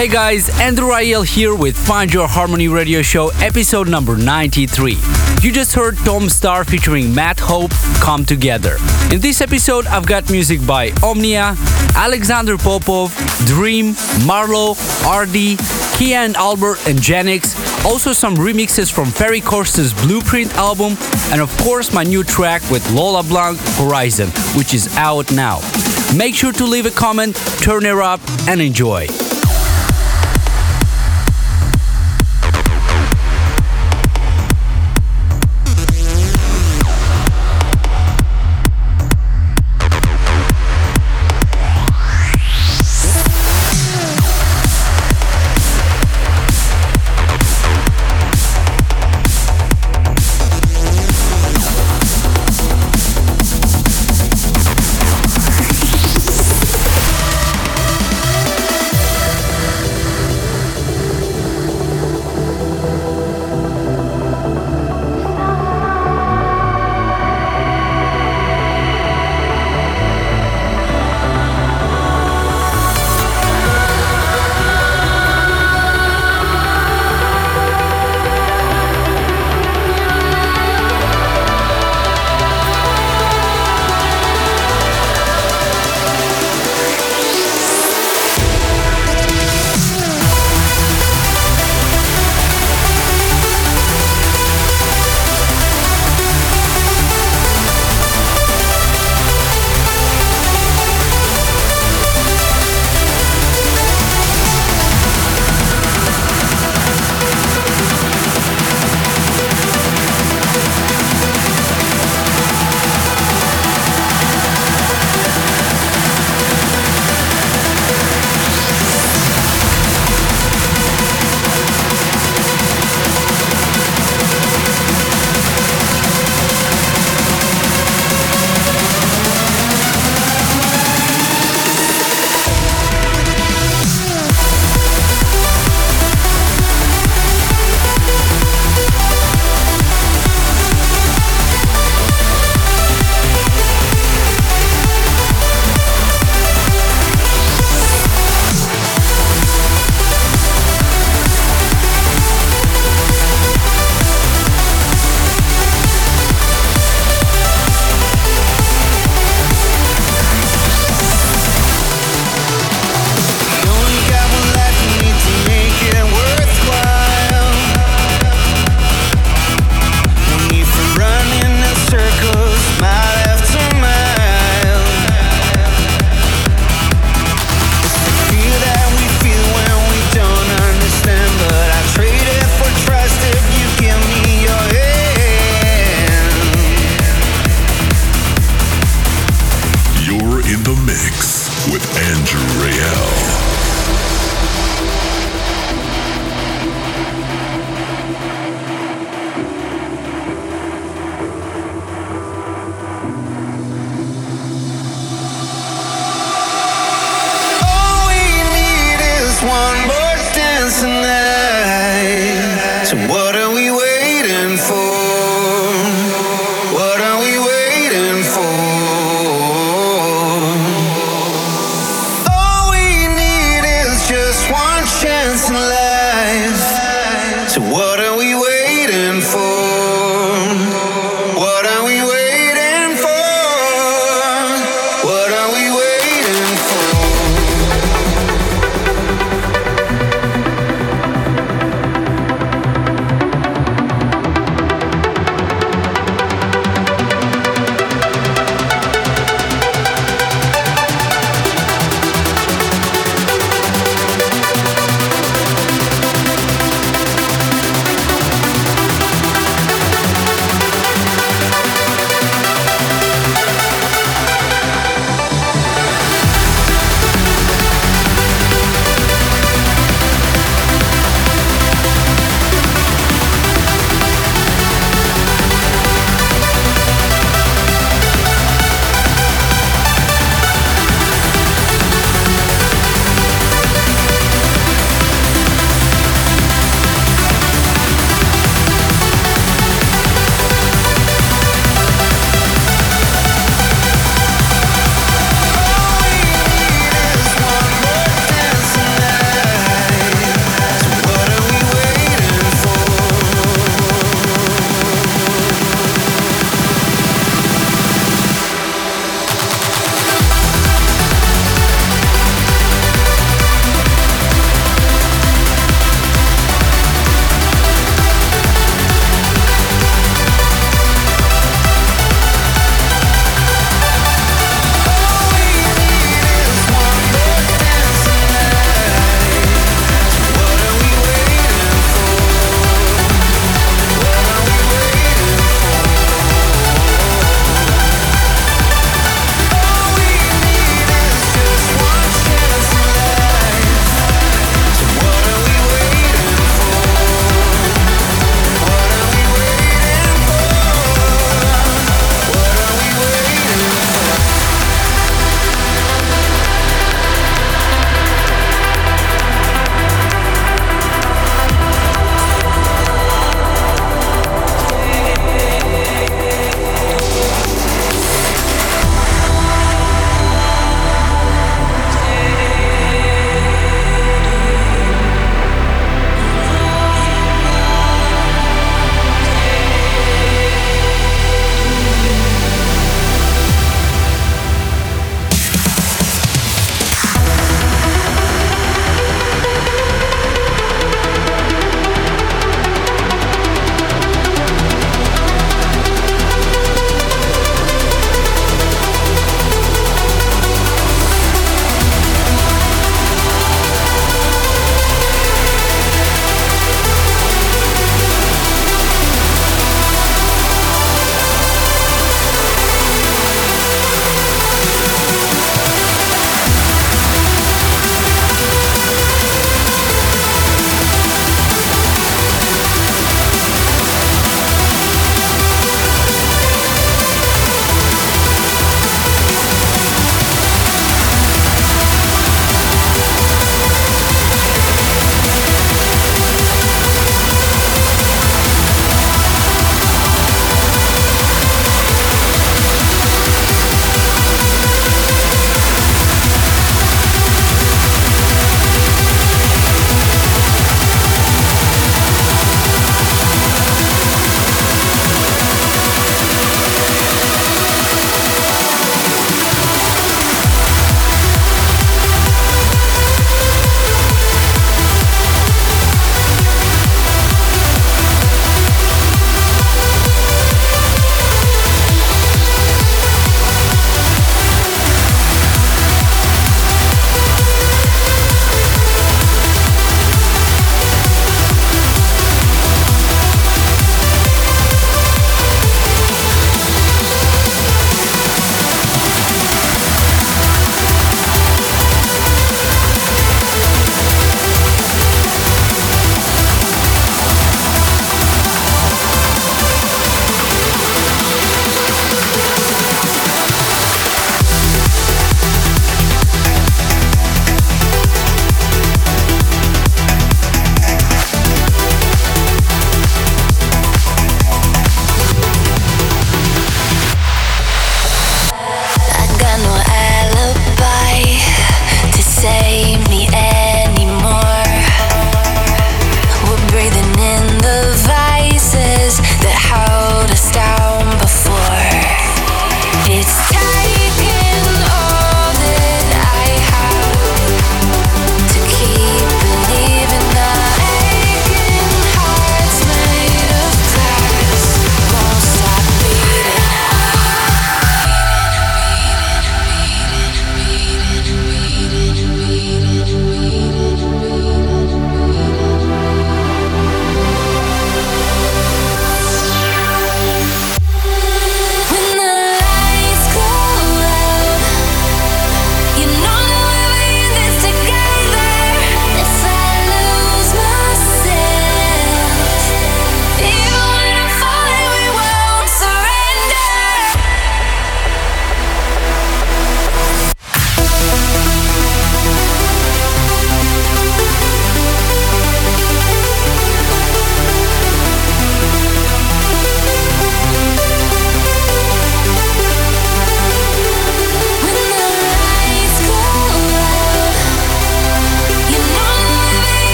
Hey guys, Andrew Rayel here with Find Your Harmony Radio Show, episode number 93. You just heard Tom Star featuring Matt Hope, Come Together. In this episode, I've got music by Omnia, Alexander Popov, Dream, Marlo, RD, Kia and Albert, and Genix. Also, some remixes from Ferry Corsten's Blueprint album, and of course, my new track with Lola Blanc, Horizon, which is out now. Make sure to leave a comment, turn it up, and enjoy.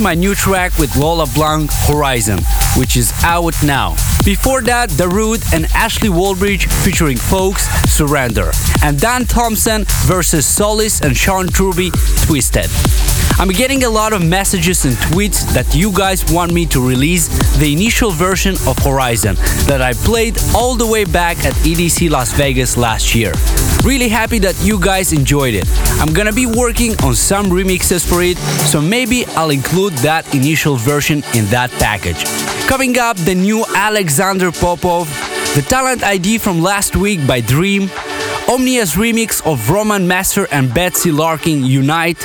My new track with Lola Blanc, Horizon, which is out now. Before that, Darude and Ashley Wallbridge featuring Foux, Surrender, and Dan Thompson versus Solis and Sean Truby, Twisted. I'm getting a lot of messages and tweets that you guys want me to release the initial version of Horizon that I played all the way back at EDC Las Vegas last year. Really happy that you guys enjoyed it. I'm gonna be working on some remixes for it, so maybe I'll include that initial version in that package. Coming up, the new Alexander Popov, the talent ID from last week by Dream, Omnia's remix of Roman Messer and Betsy Larkin Unite.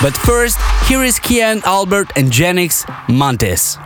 But first, here is Kian Albert and Genix Montes.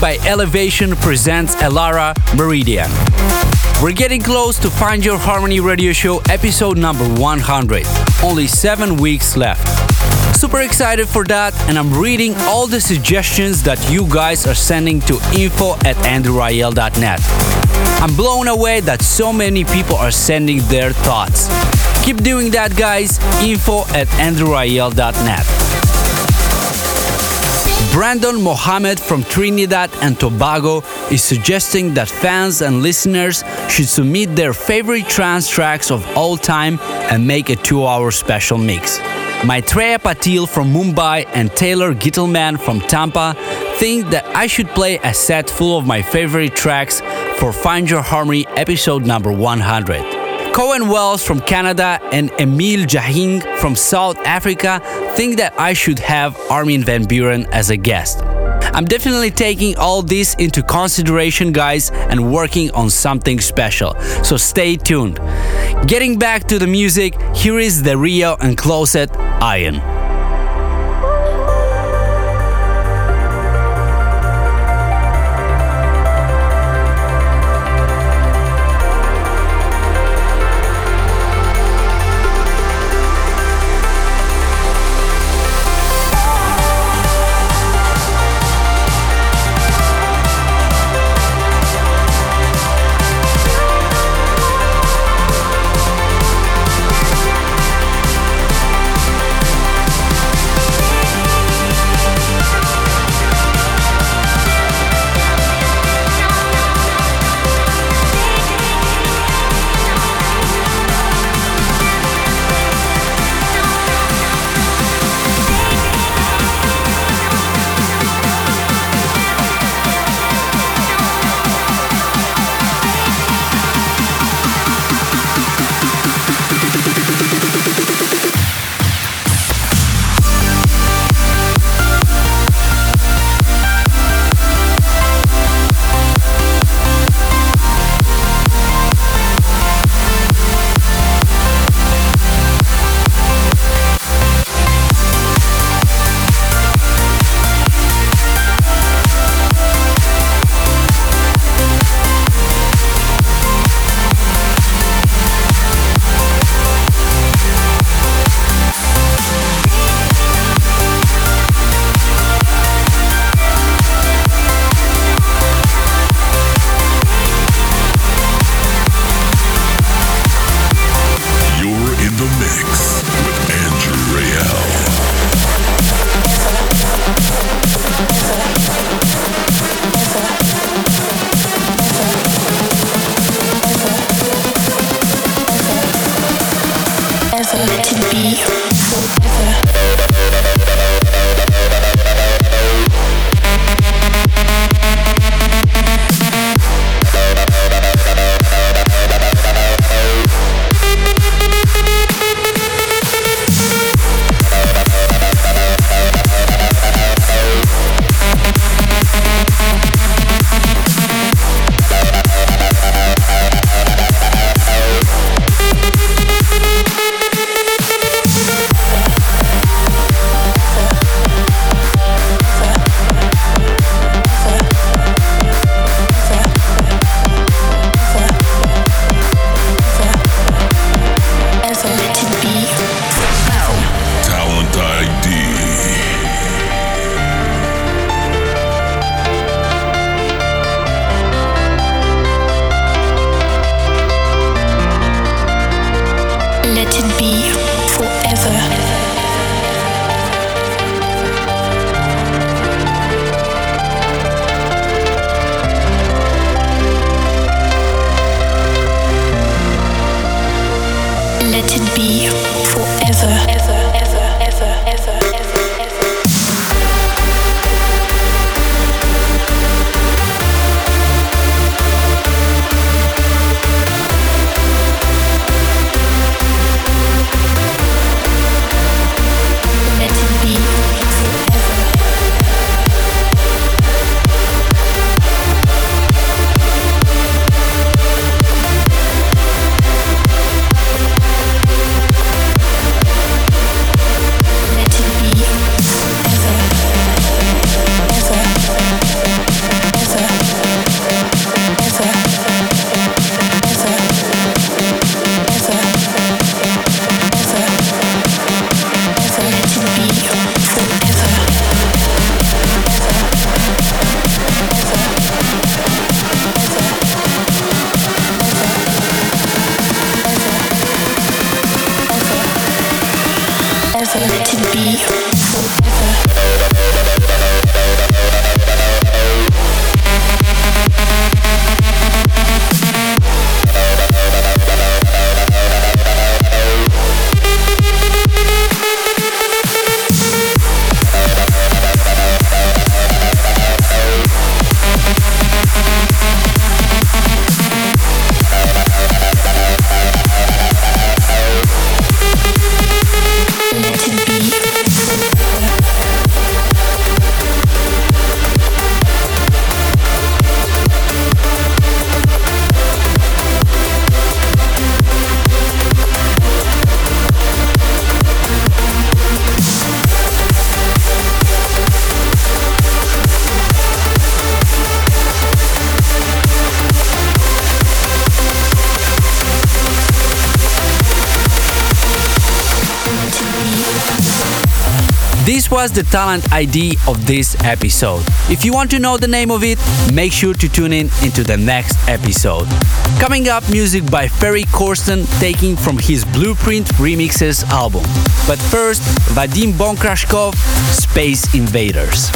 By Elevation presents Elara Meridian. We're getting close to Find Your Harmony radio show episode number 100. Only seven weeks left. Super excited for that, and I'm reading all the suggestions that you guys are sending to info at andrewrayel.net. I'm blown away that so many people are sending their thoughts. Keep doing that, guys. Info at andrewrayel.net. Brandon Mohammed from Trinidad and Tobago is suggesting that fans and listeners should submit their favorite trance tracks of all time and make a two hour special mix. Maitreya Patil from Mumbai and Taylor Gittelman from Tampa think that I should play a set full of my favorite tracks for Find Your Harmony episode number 100. Cohen Wells from Canada and Emil Jahing from South Africa think that I should have Armin van Buuren as a guest. I'm definitely taking all this into consideration, guys, and working on something special. So stay tuned. Getting back to the music, here is the Rio and Closet Iron. Was the talent ID of this episode. If you want to know the name of it, make sure to tune in into the next episode. Coming up, music by Ferry Corsten taking from his Blueprint Remixes album. But first, Vadim Bonkrashkov, Space Invaders.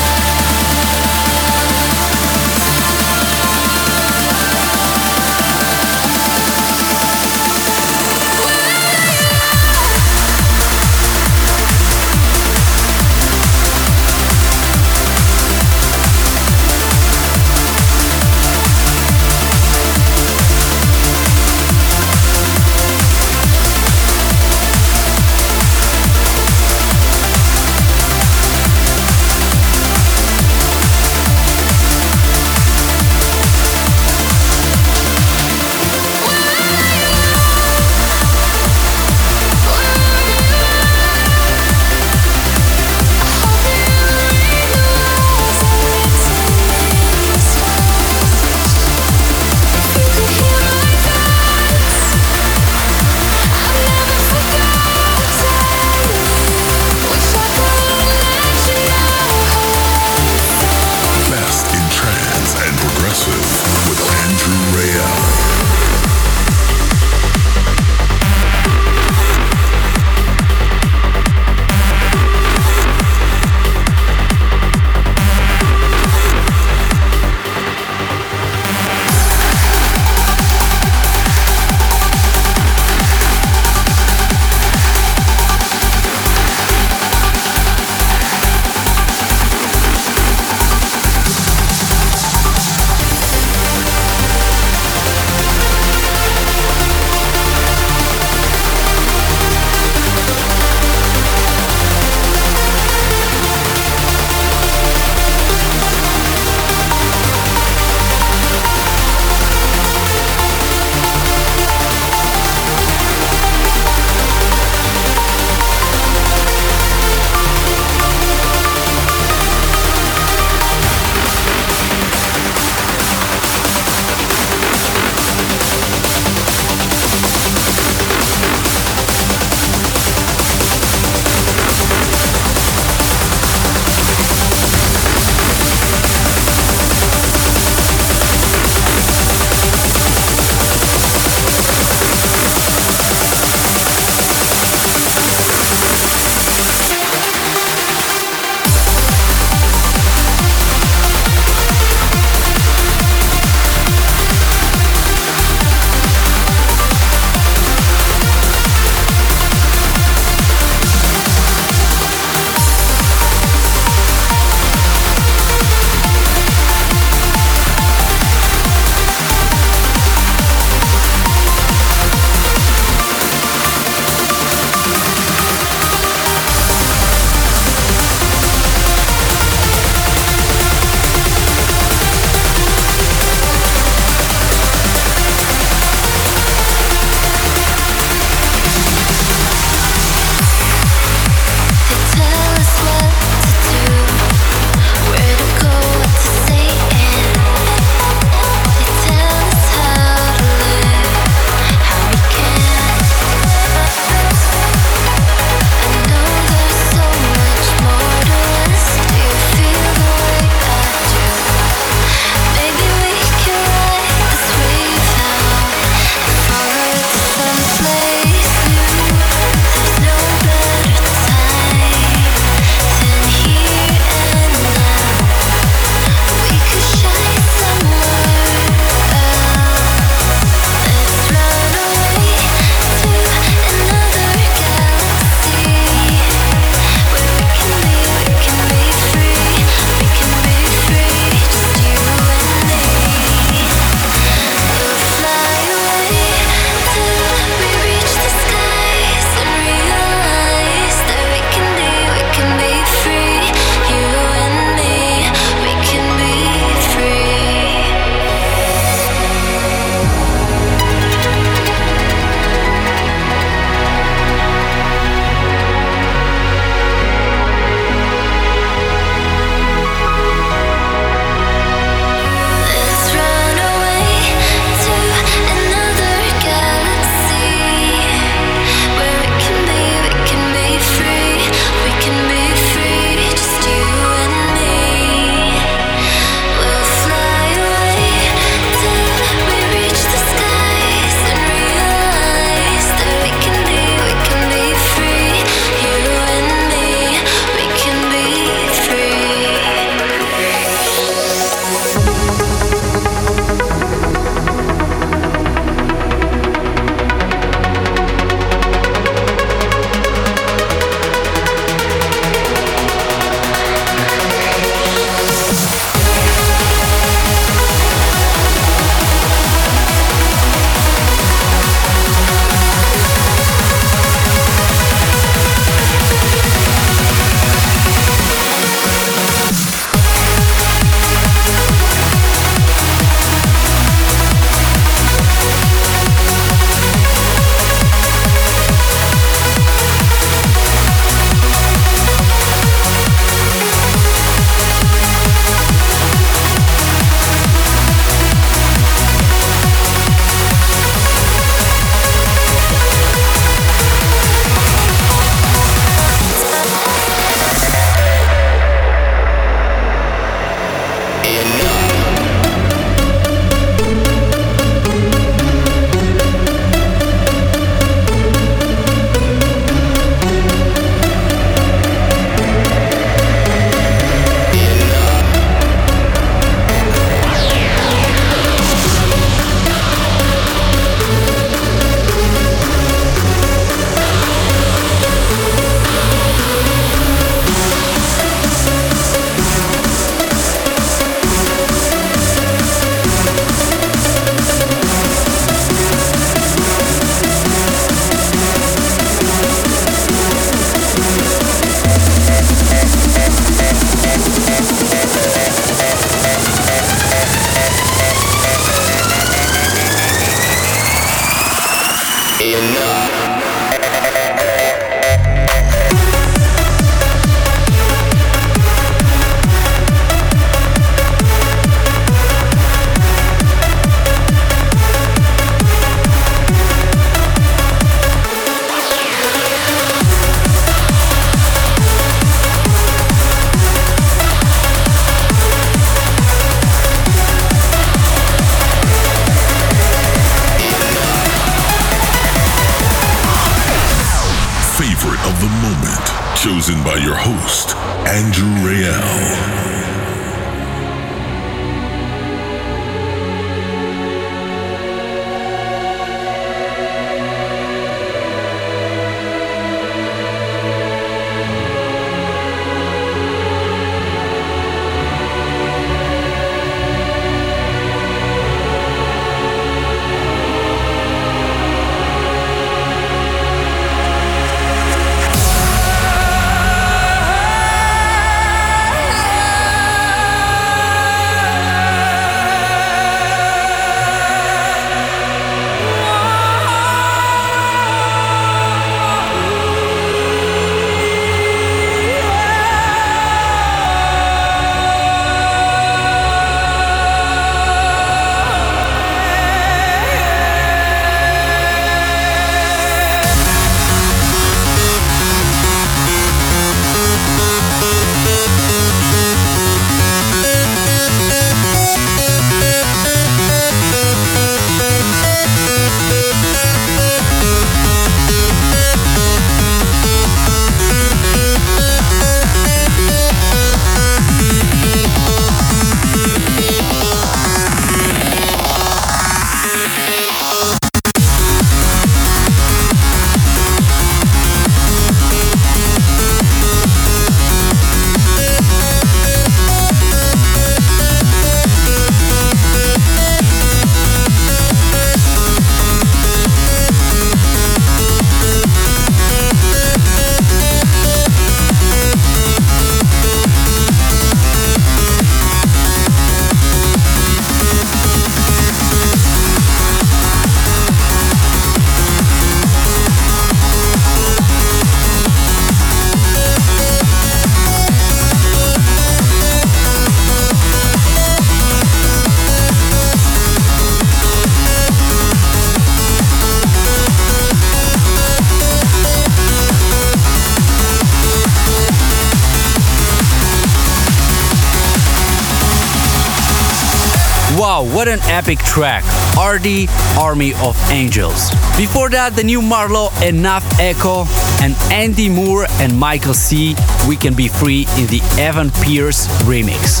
Epic track! RD Army of Angels. Before that, the new Marlo Enough Echo and Andy Moore and Michael C. We Can Be Free in the Evan Pierce remix.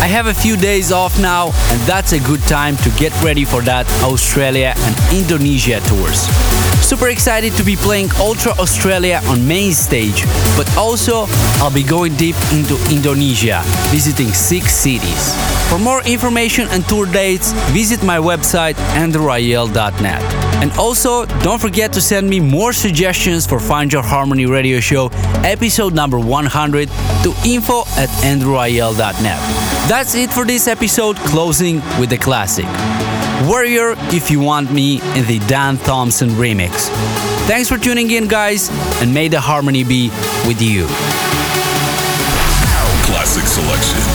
I have a few days off now, and that's a good time to get ready for that Australia and Indonesia tours. Super excited to be playing Ultra Australia on main stage, but also I'll be going deep into Indonesia, visiting six cities. For more information and tour dates, visit my website andrewrayel.net. And also, don't forget to send me more suggestions for Find Your Harmony radio show, episode number 100, to info at andrewrayel.net. That's it for this episode, closing with the classic. Warrior If You Want Me in the Dan Thompson remix. Thanks for tuning in, guys, and may the harmony be with you. Classic selection.